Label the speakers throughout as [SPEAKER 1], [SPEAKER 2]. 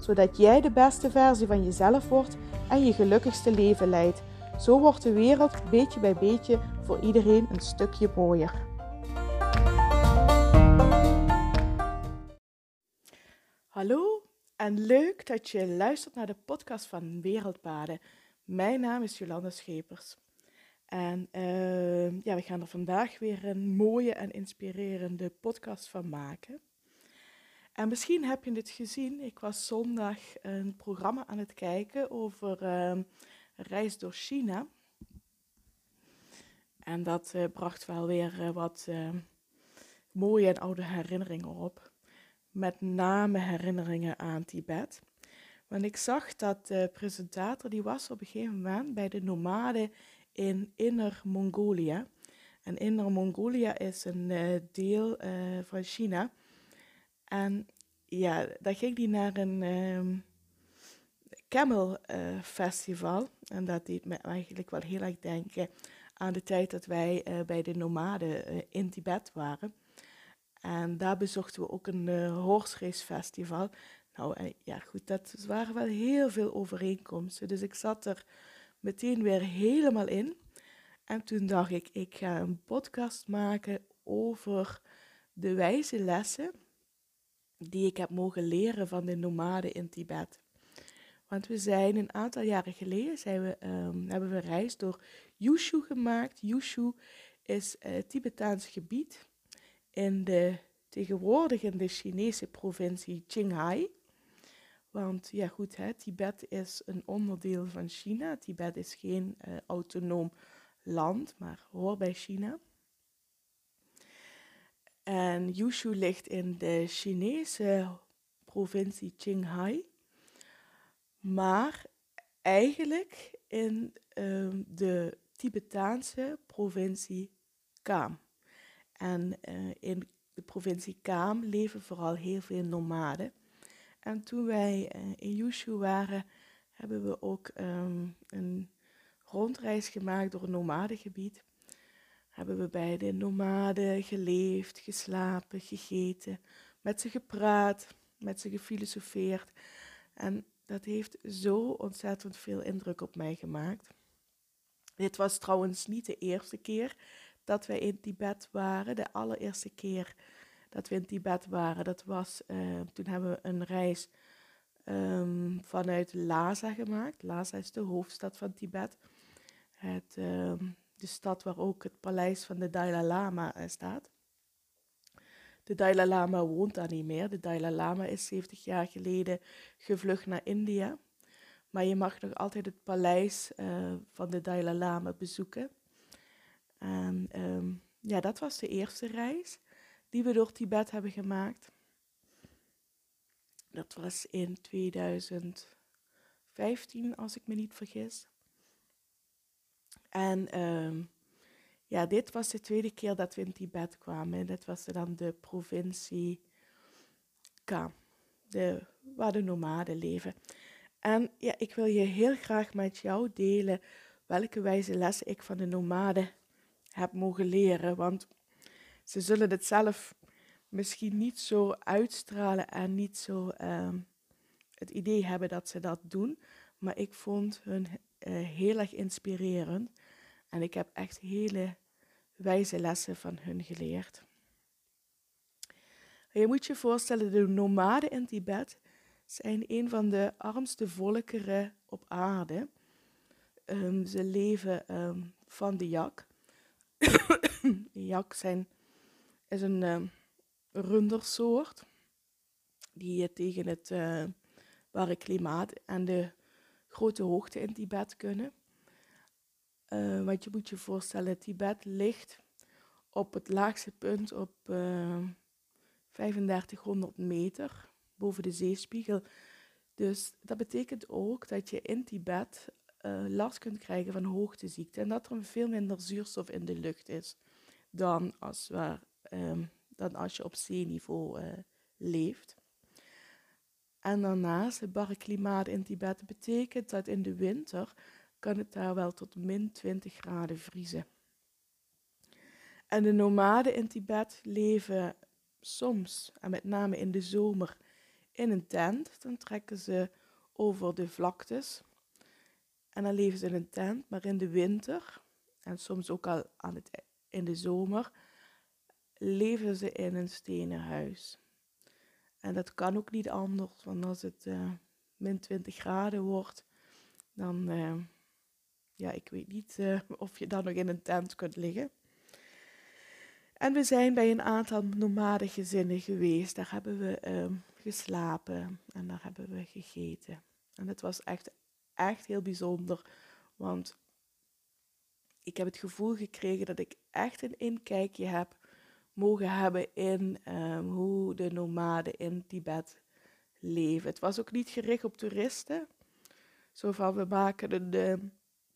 [SPEAKER 1] zodat jij de beste versie van jezelf wordt en je gelukkigste leven leidt. Zo wordt de wereld beetje bij beetje voor iedereen een stukje mooier. Hallo en leuk dat je luistert naar de podcast van Wereldpaden. Mijn naam is Jolanda Schepers. En uh, ja, we gaan er vandaag weer een mooie en inspirerende podcast van maken. En misschien heb je het gezien. Ik was zondag een programma aan het kijken over uh, reis door China. En dat uh, bracht wel weer uh, wat mooie en oude herinneringen op. Met name herinneringen aan Tibet. Want ik zag dat de presentator, die was op een gegeven moment bij de nomaden in Inner Mongolia. En Inner Mongolia is een deel van China en ja, daar ging hij naar een um, camel uh, festival. En dat deed me eigenlijk wel heel erg denken aan de tijd dat wij uh, bij de nomaden uh, in Tibet waren. En daar bezochten we ook een uh, horse festival. Nou ja, goed, dat waren wel heel veel overeenkomsten. Dus ik zat er meteen weer helemaal in. En toen dacht ik, ik ga een podcast maken over de wijze lessen die ik heb mogen leren van de nomaden in Tibet. Want we zijn een aantal jaren geleden zijn we, um, hebben we een reis door Yushu gemaakt. Yushu is uh, Tibetaans gebied in de tegenwoordig Chinese provincie Qinghai. Want ja goed, hè, Tibet is een onderdeel van China. Tibet is geen uh, autonoom land, maar hoort bij China. En Yushu ligt in de Chinese provincie Qinghai, maar eigenlijk in um, de Tibetaanse provincie Kham. En uh, in de provincie Kham leven vooral heel veel nomaden. En toen wij uh, in Yushu waren, hebben we ook um, een rondreis gemaakt door een nomadengebied hebben we bij de nomaden geleefd, geslapen, gegeten, met ze gepraat, met ze gefilosofeerd. En dat heeft zo ontzettend veel indruk op mij gemaakt. Dit was trouwens niet de eerste keer dat wij in Tibet waren. De allereerste keer dat we in Tibet waren, dat was, uh, toen hebben we een reis um, vanuit Lhasa gemaakt. Lhasa is de hoofdstad van Tibet. Het um, de stad waar ook het paleis van de Dalai Lama eh, staat. De Dalai Lama woont daar niet meer. De Dalai Lama is 70 jaar geleden gevlucht naar India. Maar je mag nog altijd het paleis uh, van de Dalai Lama bezoeken. En um, ja, dat was de eerste reis die we door Tibet hebben gemaakt. Dat was in 2015, als ik me niet vergis. En um, ja, dit was de tweede keer dat we in Tibet kwamen. Dit was dan de provincie Ka, de, waar de nomaden leven. En ja, ik wil je heel graag met jou delen welke wijze lessen ik van de nomaden heb mogen leren. Want ze zullen het zelf misschien niet zo uitstralen en niet zo um, het idee hebben dat ze dat doen. Maar ik vond hun uh, heel erg inspirerend. En ik heb echt hele wijze lessen van hun geleerd. Je moet je voorstellen, de nomaden in Tibet zijn een van de armste volkeren op aarde. Um, ze leven um, van de jak. jak zijn, is een um, rundersoort die tegen het uh, warme klimaat en de grote hoogte in Tibet kunnen. Uh, want je moet je voorstellen, Tibet ligt op het laagste punt op uh, eh, 3500 meter boven de zeespiegel. Dus dat betekent ook dat je in Tibet uh, last kunt krijgen van hoogteziekte en dat er veel minder zuurstof in de lucht is dan als, we, um, dan als je op zeeniveau leeft. En daarnaast, het barre klimaat in Tibet betekent dat in de winter kan het daar wel tot min 20 graden vriezen. En de nomaden in Tibet leven soms, en met name in de zomer, in een tent. Dan trekken ze over de vlaktes. En dan leven ze in een tent, maar in de winter, en soms ook al aan het, in de zomer, leven ze in een stenen huis. En dat kan ook niet anders, want als het uh, min 20 graden wordt, dan, uh, ja, ik weet niet uh, of je dan nog in een tent kunt liggen. En we zijn bij een aantal gezinnen geweest. Daar hebben we uh, geslapen en daar hebben we gegeten. En het was echt, echt heel bijzonder, want ik heb het gevoel gekregen dat ik echt een inkijkje heb mogen hebben in um, hoe de nomaden in Tibet leven. Het was ook niet gericht op toeristen. Zo van, we maken een uh,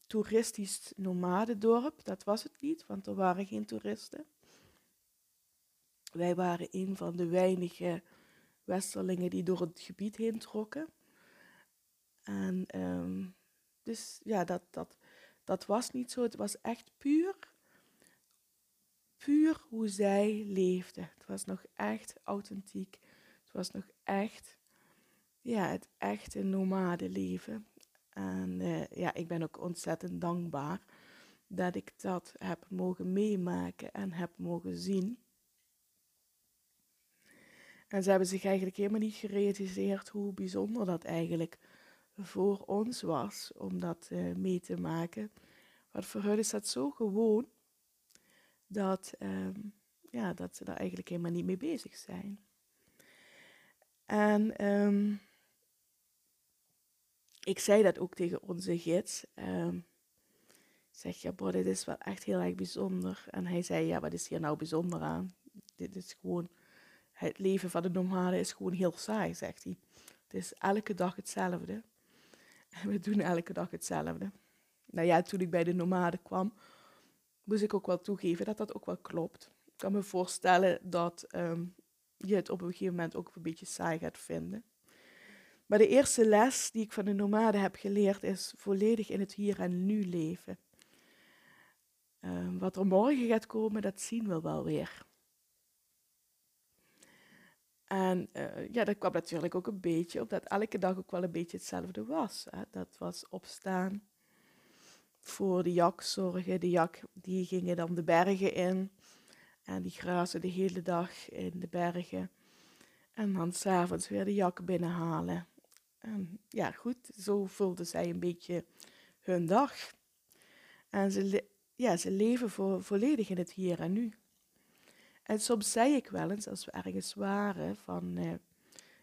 [SPEAKER 1] toeristisch nomadendorp. Dat was het niet, want er waren geen toeristen. Wij waren een van de weinige westerlingen die door het gebied heen trokken. En um, dus ja, dat, dat, dat was niet zo. Het was echt puur, puur hoe zij leefden. Het was nog echt authentiek. Het was nog echt, ja, het echte nomadenleven. En uh, ja, ik ben ook ontzettend dankbaar dat ik dat heb mogen meemaken en heb mogen zien. En ze hebben zich eigenlijk helemaal niet gerealiseerd hoe bijzonder dat eigenlijk voor ons was om dat uh, mee te maken. Want voor hun is dat zo gewoon dat, um, ja, dat ze daar eigenlijk helemaal niet mee bezig zijn. En um, ik zei dat ook tegen onze gids. Um, ik zeg, ja, dit is wel echt heel erg bijzonder. En hij zei, ja, wat is hier nou bijzonder aan? Dit is gewoon het leven van de nomade is gewoon heel saai, zegt hij. Het is elke dag hetzelfde. En we doen elke dag hetzelfde. Nou ja, toen ik bij de nomaden kwam, moest ik ook wel toegeven dat dat ook wel klopt. Ik kan me voorstellen dat um, je het op een gegeven moment ook een beetje saai gaat vinden. Maar de eerste les die ik van de nomaden heb geleerd is volledig in het hier en nu leven. Um, wat er morgen gaat komen, dat zien we wel weer. En uh, ja, dat kwam natuurlijk ook een beetje op dat elke dag ook wel een beetje hetzelfde was. Dat was opstaan, voor de jak zorgen. De jak die gingen dan de bergen in en die grazen de hele dag in de bergen. En dan s'avonds weer de jak binnenhalen. En ja, goed, zo vulden zij een beetje hun dag. En ze, ja, ze leven volledig in het hier en nu. En soms zei ik wel eens, als we ergens waren, van eh,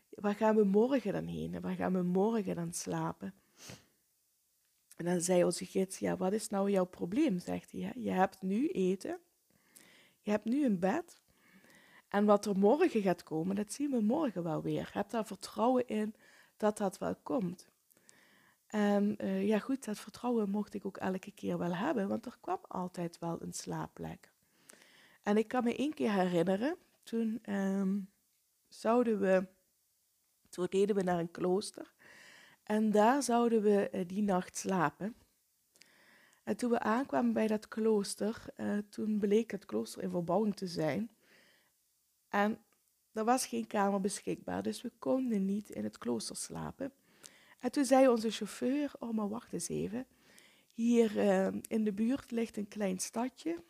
[SPEAKER 1] waar gaan we morgen dan heen? En waar gaan we morgen dan slapen? En dan zei onze gids, ja, wat is nou jouw probleem? Zegt hij, je hebt nu eten, je hebt nu een bed. En wat er morgen gaat komen, dat zien we morgen wel weer. Heb daar vertrouwen in dat dat wel komt. En uh, ja goed, dat vertrouwen mocht ik ook elke keer wel hebben, want er kwam altijd wel een slaapplek. En ik kan me één keer herinneren, toen um, zouden we, toen reden we naar een klooster. En daar zouden we uh, die nacht slapen. En toen we aankwamen bij dat klooster, uh, toen bleek het klooster in verbouwing te zijn. En er was geen kamer beschikbaar, dus we konden niet in het klooster slapen. En toen zei onze chauffeur, oh maar wacht eens even. Hier uh, in de buurt ligt een klein stadje.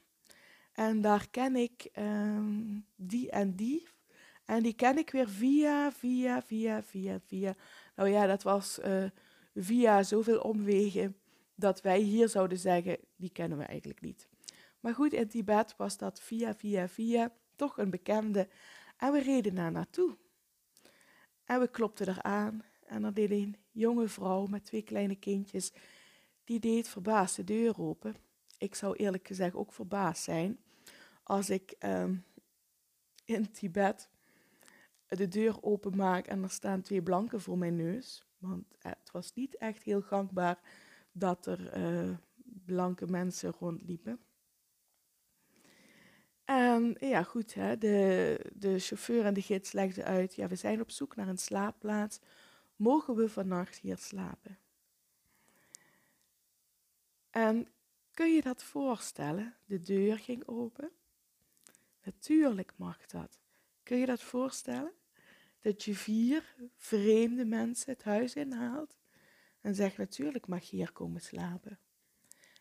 [SPEAKER 1] En daar ken ik um, die en die. En die ken ik weer via, via, via, via, via. Nou ja, dat was uh, via zoveel omwegen dat wij hier zouden zeggen, die kennen we eigenlijk niet. Maar goed, in Tibet was dat via, via, via, toch een bekende. En we reden daar naartoe. En we klopten eraan en er deed een jonge vrouw met twee kleine kindjes, die deed verbaasd de deur open ik zou eerlijk gezegd ook verbaasd zijn als ik um, in Tibet de deur openmaak en er staan twee blanken voor mijn neus. Want het was niet echt heel gangbaar dat er eh, blanke mensen rondliepen. En ja, goed, hè, de, de chauffeur en de gids legden uit, ja, we zijn op zoek naar een slaapplaats. Mogen we vannacht hier slapen? En kun je dat voorstellen? De deur ging open. Natuurlijk mag dat. Kun je dat voorstellen? Dat je vier vreemde mensen het huis inhaalt en zegt natuurlijk mag hier komen slapen.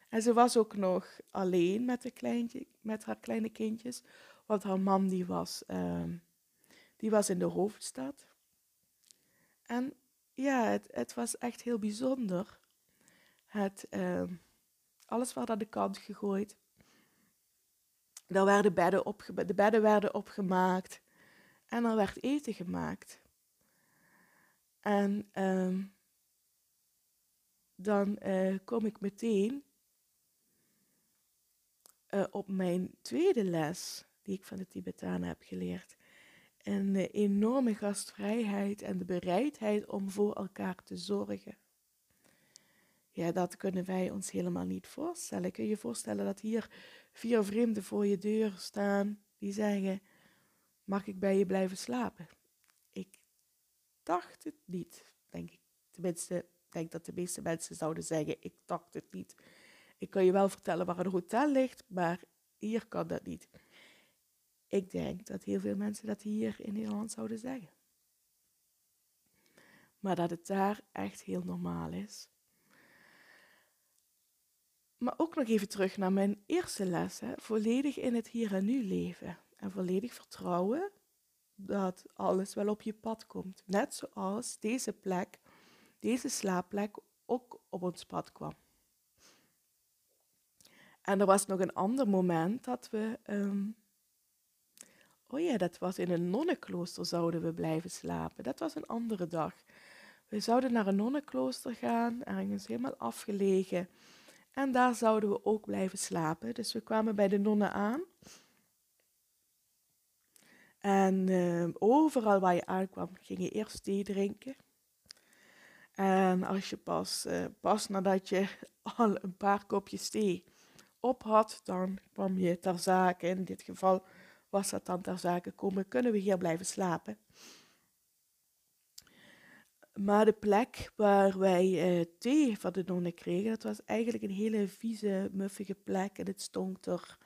[SPEAKER 1] En ze was ook nog alleen met, de kleintje, met haar kleine kindjes, want haar man die was, ehm, die was in de hoofdstad. En ja, het, het was echt heel bijzonder. Het, ehm, alles werd aan de kant gegooid. Er werden bedden de bedden werden opgemaakt en er werd eten gemaakt. En ehm, dan uh, kom ik meteen uh, op mijn tweede les, die ik van de Tibetanen heb geleerd. En de enorme gastvrijheid en de bereidheid om voor elkaar te zorgen. Ja, dat kunnen wij ons helemaal niet voorstellen. Kun je je voorstellen dat hier vier vreemden voor je deur staan die zeggen: Mag ik bij je blijven slapen? Ik dacht het niet, denk ik. Tenminste, ik denk dat de meeste mensen zouden zeggen: Ik dacht het niet. Ik kan je wel vertellen waar een hotel ligt, maar hier kan dat niet. Ik denk dat heel veel mensen dat hier in Nederland zouden zeggen. Maar dat het daar echt heel normaal is. Maar ook nog even terug naar mijn eerste les. Volledig in het hier en nu leven. En volledig vertrouwen dat alles wel op je pad komt. Net zoals deze plek, deze slaapplek ook op ons pad kwam. En er was nog een ander moment dat we. Ehm, oh ja, dat was in een nonnenklooster zouden we blijven slapen. Dat was een andere dag. We zouden naar een nonnenklooster gaan, ergens helemaal afgelegen. En daar zouden we ook blijven slapen. Dus we kwamen bij de nonnen aan. En ehm, overal waar je aankwam, ging je eerst thee drinken. En als je pas, uh, pas nadat je al een paar kopjes thee op had, dan kwam je ter zake. In dit geval was dat dan ter zake komen, kunnen we hier blijven slapen. Maar de plek waar wij uh, thee van de nonnen kregen, dat was eigenlijk een hele vieze, muffige plek en het stonk er.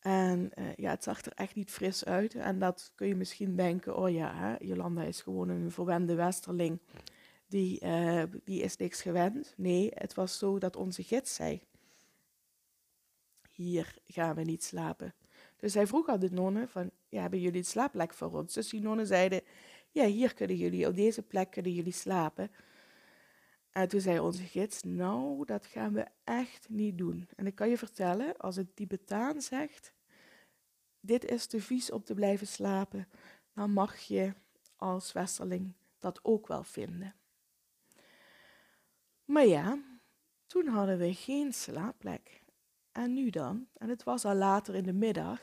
[SPEAKER 1] En uh, ja, het zag er echt niet fris uit. En dat kun je misschien denken, oh ja, hè, Jolanda is gewoon een verwende westerling. Die, uh, die is niks gewend. Nee, het was zo dat onze gids zei, hier gaan we niet slapen. Dus hij vroeg aan de nonnen van, ja, hebben jullie een slaapplek voor ons? Dus die nonnen zeiden, ja, hier kunnen jullie, op deze plek kunnen jullie slapen. En toen zei onze gids, nou, dat gaan we echt niet doen. En ik kan je vertellen, als een Tibetaan zegt, dit is te vies om te blijven slapen, dan mag je als westerling dat ook wel vinden. Maar ja, toen hadden we geen slaapplek. En nu dan? En het was al later in de middag.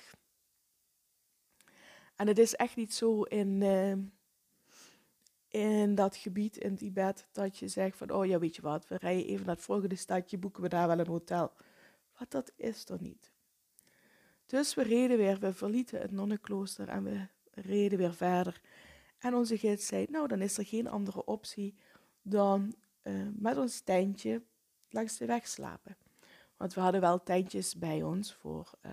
[SPEAKER 1] En het is echt niet zo in, uh, in dat gebied in Tibet dat je zegt van, oh ja, weet je wat, we rijden even naar het volgende stadje, boeken we daar wel een hotel. Wat dat is er niet. Dus we reden weer, we verlieten het nonnenklooster en we reden weer verder. En onze gids zei, nou dan is er geen andere optie dan uh, met ons tentje langs de weg slapen. Want we hadden wel tentjes bij ons voor, uh,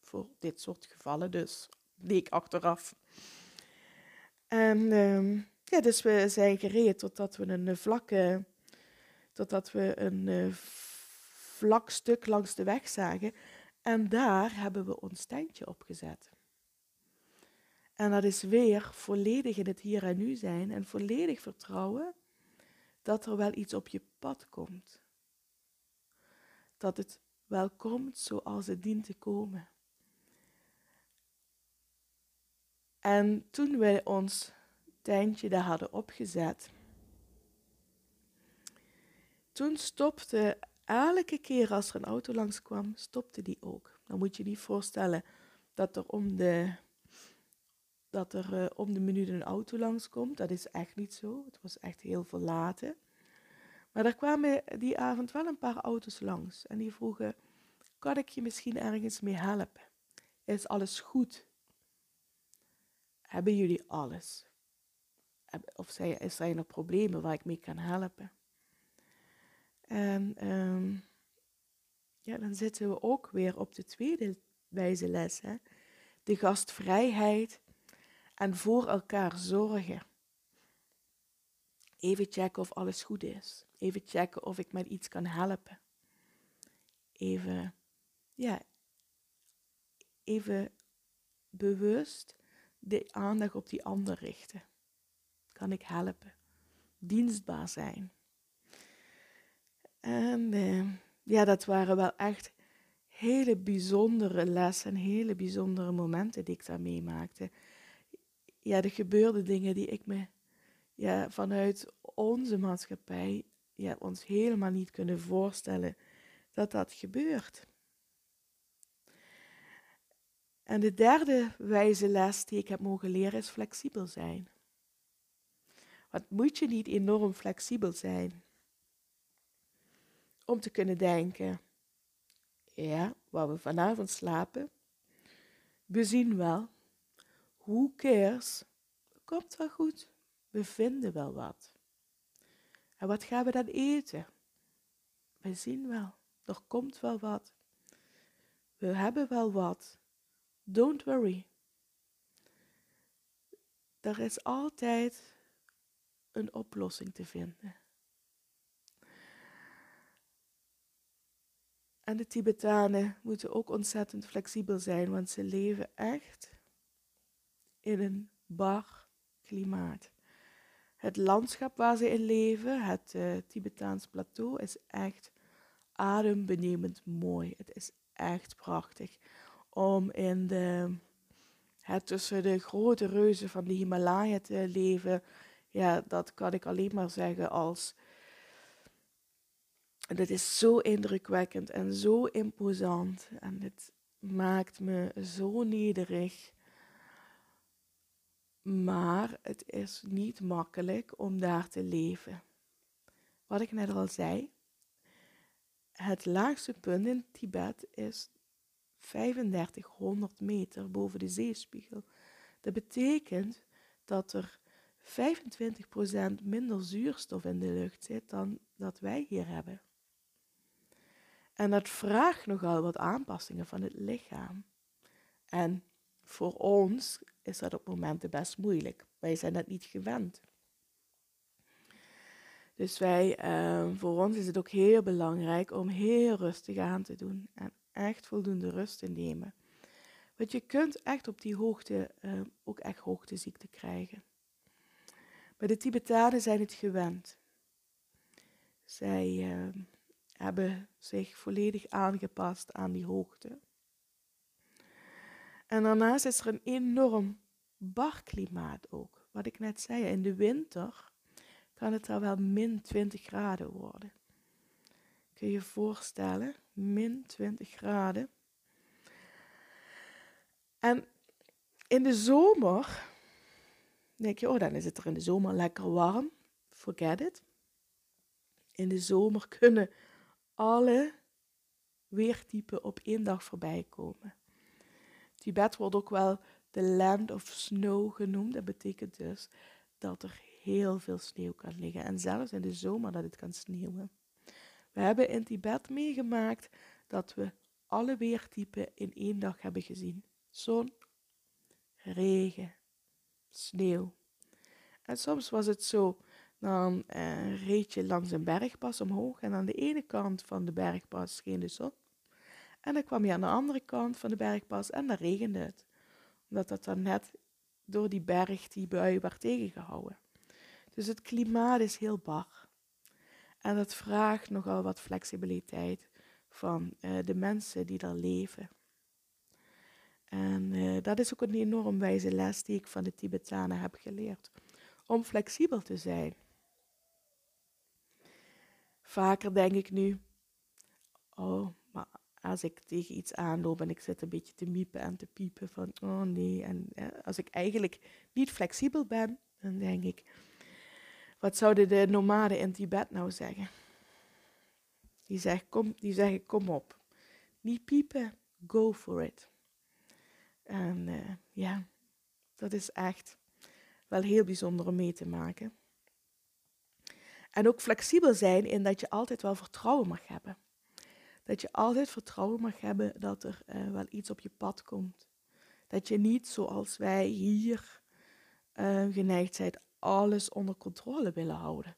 [SPEAKER 1] voor dit soort gevallen, dus bleek achteraf. En uh, dus we zijn gereden totdat we een vlakke, totdat we een uh, vlak stuk langs de weg zagen. En daar hebben we ons tentje opgezet. En dat is weer volledig in het hier en nu zijn en volledig vertrouwen dat er wel iets op je pad komt dat het wel komt zoals het dient te komen. En toen wij ons tentje daar hadden opgezet, toen stopte elke keer als er een auto langskwam, stopte die ook. Dan moet je niet voorstellen dat er om de, dat er, uh, om de minuut een auto langskomt. Dat is echt niet zo. Het was echt heel verlaten. Maar er kwamen die avond wel een paar auto's langs en die vroegen, kan ik je misschien ergens mee helpen? Is alles goed? Hebben jullie alles? Of zijn, er problemen waar ik mee kan helpen? En um, ja, dan zitten we ook weer op de tweede wijze les. Hè? De gastvrijheid en voor elkaar zorgen. Even checken of alles goed is. Even checken of ik met iets kan helpen. Even, ja, even bewust de aandacht op die ander richten. Kan ik helpen? Dienstbaar zijn. En uh, ja, dat waren wel echt hele bijzondere lessen, hele bijzondere momenten die ik daar meemaakte. Ja, er gebeurden dingen die ik me ja, vanuit onze maatschappij ja, ons helemaal niet kunnen voorstellen dat dat gebeurt. En de derde wijze les die ik heb mogen leren is flexibel zijn. Wat moet je niet enorm flexibel zijn? Om te kunnen denken, ja, waar we vanavond slapen, we zien wel, hoe cares, komt wel goed, we vinden wel wat. En wat gaan we dan eten? We zien wel, er komt wel wat. We hebben wel wat. Don't worry. Er is altijd een oplossing te vinden. En de Tibetanen moeten ook ontzettend flexibel zijn, want ze leven echt in een bar klimaat. Het landschap waar ze in leven, het uh, Tibetaans plateau, is echt adembenemend mooi. Het is echt prachtig om in de, het, tussen de grote reuzen van de Himalaya te leven. Ja, dat kan ik alleen maar zeggen als. Dit is zo indrukwekkend en zo imposant. En dit maakt me zo nederig. Maar het is niet makkelijk om daar te leven. Wat ik net al zei, het laagste punt in Tibet is 3500 meter boven de zeespiegel. Dat betekent dat er 25% minder zuurstof in de lucht zit dan dat wij hier hebben. En dat vraagt nogal wat aanpassingen van het lichaam. En voor ons is dat op momenten best moeilijk. Wij zijn dat niet gewend. Dus wij, uh, voor ons is het ook heel belangrijk om heel rustig aan te doen en echt voldoende rust te nemen. Want je kunt echt op die hoogte uh, ook echt hoogteziekte krijgen. Maar de Tibetanen zijn het gewend. Zij uh, hebben zich volledig aangepast aan die hoogte. En daarnaast is er een enorm barklimaat ook. Wat ik net zei, in de winter kan het er wel min 20 graden worden. Kun je je voorstellen, min 20 graden. En in de zomer denk oh dan is het er in de zomer lekker warm. Forget it. In de zomer kunnen alle weertypen op één dag voorbij komen. Tibet wordt ook wel de land of snow genoemd. Dat betekent dus dat er heel veel sneeuw kan liggen. En zelfs in de zomer dat het kan sneeuwen. We hebben in Tibet meegemaakt dat we alle weertypen in één dag hebben gezien. Zon, regen, sneeuw. En soms was het zo, dan reed je langs een bergpas omhoog en aan de ene kant van de bergpas scheen de zon. En dan kwam je aan de andere kant van de bergpas en dan regende het. Omdat dat dan net door die berg die bui werd tegengehouden. Dus het klimaat is heel bar. En dat vraagt nogal wat flexibiliteit van uh, de mensen die daar leven. En uh, dat is ook een enorm wijze les die ik van de Tibetanen heb geleerd. Om flexibel te zijn. Vaker denk ik nu, oh, maar als ik tegen iets aanloop en ik zit een beetje te miepen en te piepen van, oh nee, en eh, als ik eigenlijk niet flexibel ben, dan denk ik, wat zouden de nomaden in Tibet nou zeggen? Die, zegt, kom, die zeggen kom op. Niet piepen, go for it. En uh, ja, dat is echt wel heel bijzonder om mee te maken. En ook flexibel zijn in dat je altijd wel vertrouwen mag hebben. Dat je altijd vertrouwen mag hebben dat er uh, wel iets op je pad komt. Dat je niet zoals wij hier uh, geneigd zijn alles onder controle willen houden.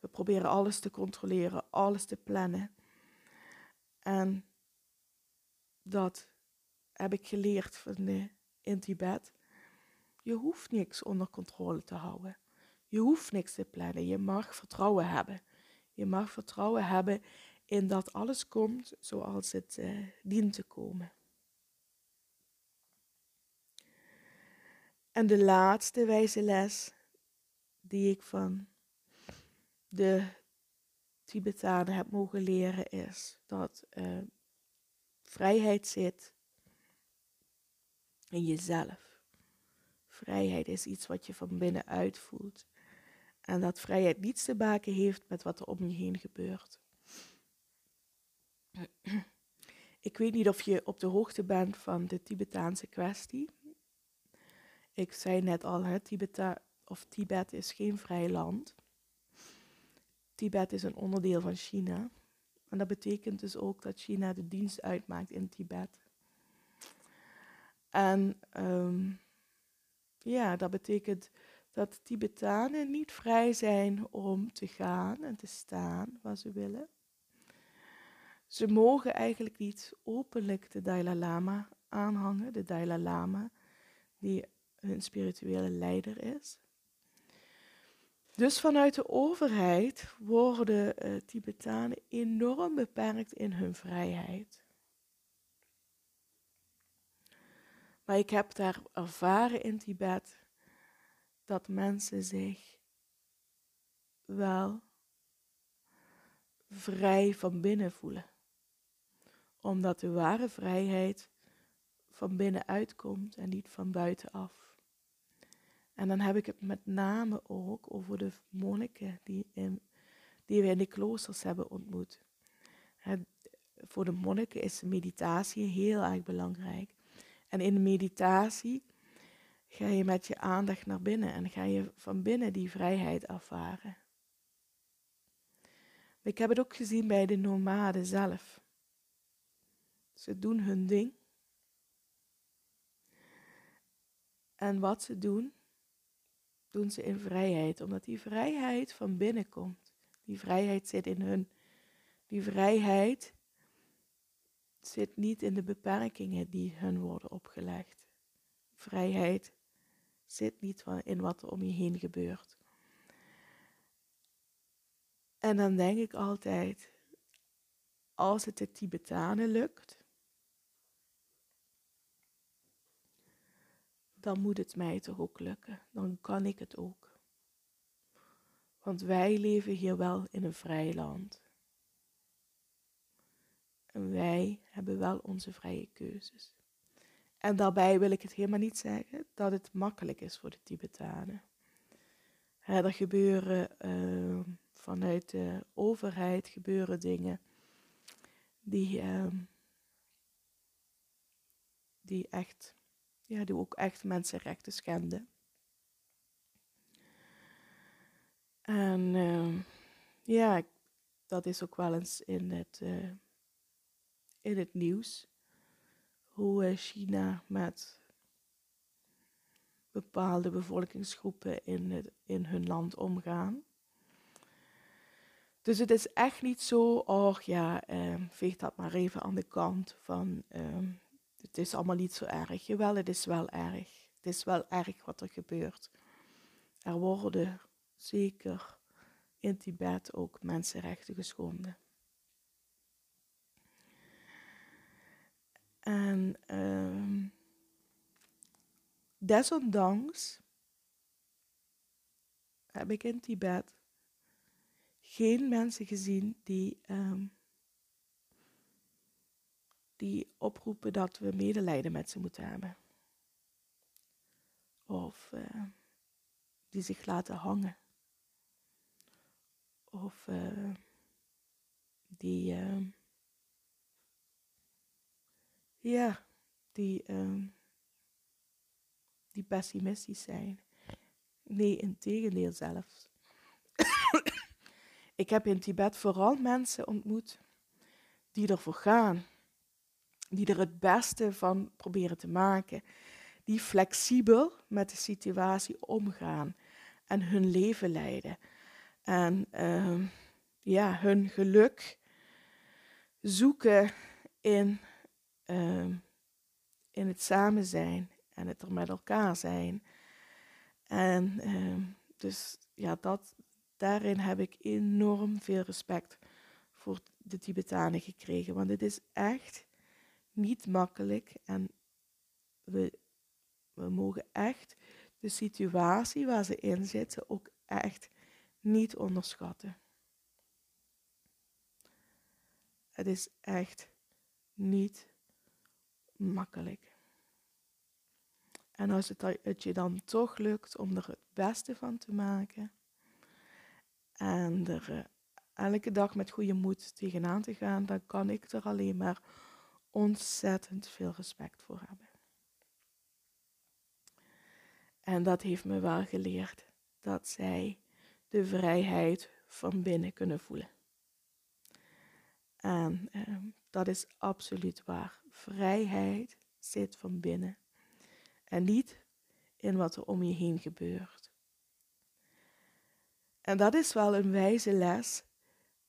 [SPEAKER 1] We proberen alles te controleren, alles te plannen. En dat heb ik geleerd van de, in Tibet. Je hoeft niks onder controle te houden. Je hoeft niks te plannen. Je mag vertrouwen hebben. Je mag vertrouwen hebben in dat alles komt zoals het uh, dient te komen. En de laatste wijze les die ik van de Tibetanen heb mogen leren is dat uh, vrijheid zit in jezelf. Vrijheid is iets wat je van binnenuit voelt. En dat vrijheid niets te maken heeft met wat er om je heen gebeurt. Ik weet niet of je op de hoogte bent van de Tibetaanse kwestie. Ik zei net al, hè, Tibeta, of Tibet is geen vrij land. Tibet is een onderdeel van China. En dat betekent dus ook dat China de dienst uitmaakt in Tibet. En um, ja, dat betekent dat Tibetanen niet vrij zijn om te gaan en te staan waar ze willen. Ze mogen eigenlijk niet openlijk de Dalai Lama aanhangen, de Dalai Lama die hun spirituele leider is. Dus vanuit de overheid worden uh, Tibetanen enorm beperkt in hun vrijheid. Maar ik heb daar ervaren in Tibet dat mensen zich wel vrij van binnen voelen. Omdat de ware vrijheid van binnenuit komt en niet van buitenaf. En dan heb ik het met name ook over de monniken die, in, die we in de kloosters hebben ontmoet. Het, voor de monniken is meditatie heel erg belangrijk. En in meditatie ga je met je aandacht naar binnen en ga je van binnen die vrijheid ervaren. ik heb het ook gezien bij de nomaden zelf. Ze doen hun ding. En wat ze doen, doen ze in vrijheid, omdat die vrijheid van binnen komt. Die vrijheid zit in hun. Die vrijheid zit niet in de beperkingen die hun worden opgelegd. Vrijheid zit niet in wat er om je heen gebeurt. En dan denk ik altijd, als het de Tibetanen lukt, dan moet het mij toch ook lukken. Dan kan ik het ook. Want wij leven hier wel in een vrij land. Wij hebben wel onze vrije keuzes. En daarbij wil ik het helemaal niet zeggen dat het makkelijk is voor de Tibetanen. er gebeuren uh, vanuit de overheid gebeuren dingen die, uh, die echt, ja, die ook echt mensenrechten schenden. En uh, ja, dat is ook wel eens in het, eh, in het nieuws hoe China met bepaalde bevolkingsgroepen in, in hun land omgaan. Dus het is echt niet zo, oh ja, eh, veeg dat maar even aan de kant van, eh, het is allemaal niet zo erg. Jawel, het is wel erg. Het is wel erg wat er gebeurt. Er worden zeker in Tibet ook mensenrechten geschonden. En uh, desondanks heb ik in Tibet geen mensen gezien die, um, die oproepen dat we medelijden met ze moeten hebben. Of uh, die zich laten hangen. Of uh, die, ehm, ja, die, ehm, die pessimistisch zijn. Nee, in tegendeel zelfs. ik heb in Tibet vooral mensen ontmoet die ervoor gaan. Die er het beste van proberen te maken. Die flexibel met de situatie omgaan en hun leven leiden. En uh, ja, hun geluk zoeken in, uh, in het samen zijn en het er met elkaar zijn. En uh, dus ja, dat, daarin heb ik enorm veel respect voor de Tibetanen gekregen. Want het is echt niet makkelijk en we, we mogen echt de situatie waar ze in zitten ook echt niet onderschatten. Het is echt niet makkelijk. En als het, je dan toch lukt om er het beste van te maken en er eh, elke dag met goede moed tegenaan te gaan, dan kan ik er alleen maar ontzettend veel respect voor hebben. En dat heeft me wel geleerd dat zij de vrijheid van binnen kunnen voelen. En eh, dat is absoluut waar. Vrijheid zit van binnen en niet in wat er om je heen gebeurt. En dat is wel een wijze les,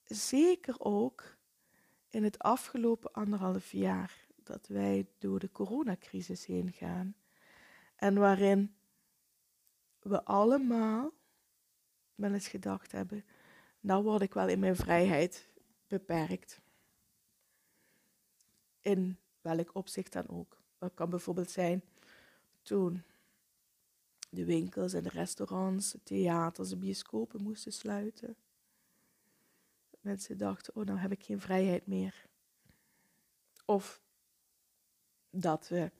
[SPEAKER 1] zeker ook in het afgelopen anderhalf jaar dat wij door de coronacrisis heen gaan. En waarin we allemaal wel eens gedacht hebben, nou word ik wel in mijn vrijheid beperkt. In welk opzicht dan ook. Dat kan bijvoorbeeld zijn toen de winkels en de restaurants, de theaters, de bioscopen moesten sluiten. Mensen dachten, oh nou heb ik geen vrijheid meer. Of dat, we,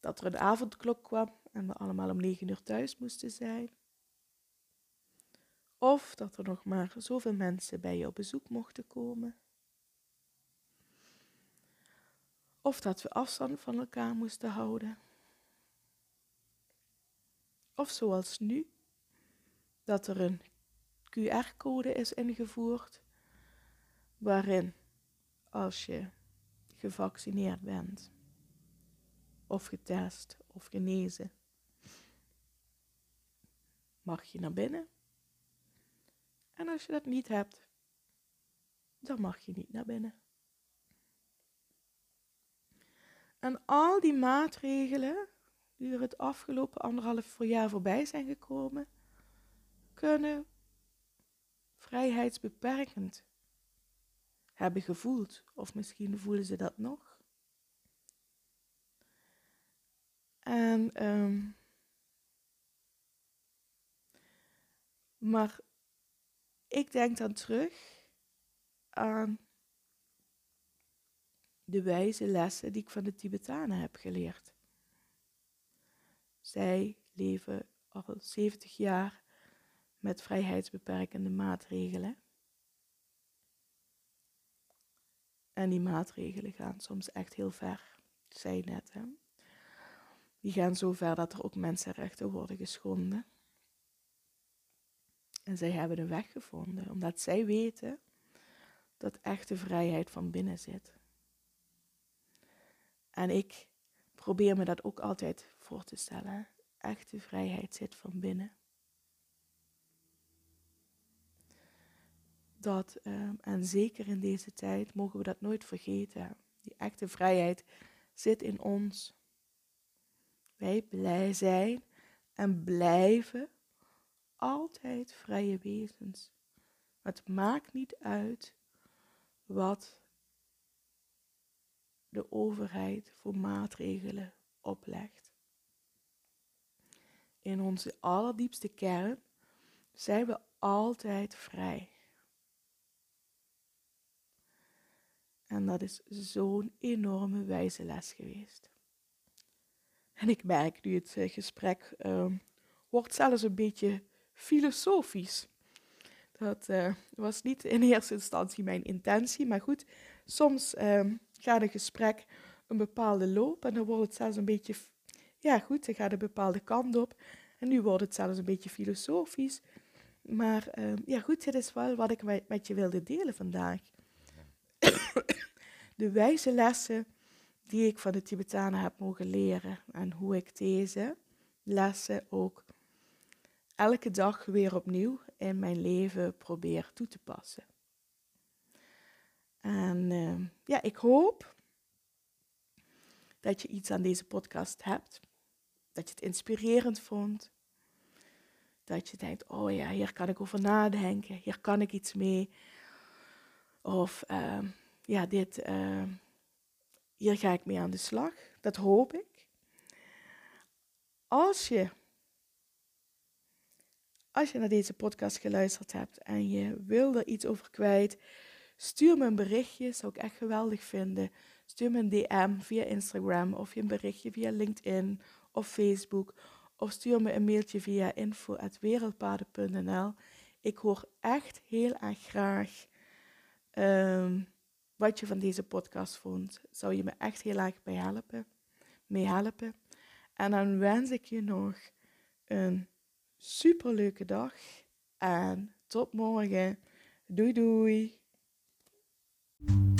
[SPEAKER 1] dat er een avondklok kwam en we allemaal om negen uur thuis moesten zijn. Of dat er nog maar zoveel mensen bij je op bezoek mochten komen. Of dat we afstand van elkaar moesten houden. Of zoals nu, dat er een QR-code is ingevoerd, waarin als je gevaccineerd bent, of getest of genezen, mag je naar binnen. En als je dat niet hebt, dan mag je niet naar binnen. En al die maatregelen die er het afgelopen anderhalf jaar voorbij zijn gekomen, kunnen vrijheidsbeperkend hebben gevoeld. Of misschien voelen ze dat nog. En, um, maar ik denk dan terug aan de wijze lessen die ik van de Tibetanen heb geleerd. Zij leven al 70 jaar met vrijheidsbeperkende maatregelen. En die maatregelen gaan soms echt heel ver, zei net. Hè? Die gaan zo ver dat er ook mensenrechten worden geschonden. En zij hebben een weg gevonden, omdat zij weten dat echte vrijheid van binnen zit. En ik probeer me dat ook altijd voor te stellen. Echte vrijheid zit van binnen. Dat, ehm, en zeker in deze tijd mogen we dat nooit vergeten. Die echte vrijheid zit in ons. Wij blij zijn en blijven altijd vrije wezens. Het maakt niet uit wat de overheid voor maatregelen oplegt. In onze allerdiepste kern zijn we altijd vrij. En dat is zo'n enorme wijze les geweest. En ik merk nu het eh, gesprek uh, wordt zelfs een beetje filosofisch. Dat uh, was niet in eerste instantie mijn intentie. Maar goed, soms um, gaat een gesprek een bepaalde loop en dan wordt het zelfs een beetje, ja goed, dan gaat een bepaalde kant op. En nu wordt het zelfs een beetje filosofisch. Maar um, ja goed, dit is wel wat ik met je wilde delen vandaag. de wijze lessen die ik van de Tibetanen heb mogen leren en hoe ik deze lessen ook elke dag weer opnieuw in mijn leven probeer toe te passen. En uh, ja, ik hoop dat je iets aan deze podcast hebt, dat je het inspirerend vond, dat je denkt, oh ja, hier kan ik over nadenken, hier kan ik iets mee. Of uh, ja, dit, uh, hier ga ik mee aan de slag. Dat hoop ik. Als je, als je naar deze podcast geluisterd hebt en je wil er iets over kwijt, stuur me een berichtje. Zou ik echt geweldig vinden. Stuur me een DM via Instagram of je een berichtje via LinkedIn of Facebook. Of stuur me een mailtje via info.wereldpaden.nl. Ik hoor echt heel erg graag um, wat je van deze podcast vond. Zou je me echt heel erg bij helpen, mee helpen. En dan wens ik je nog een superleuke dag. En tot morgen. Doei doei. Thank you.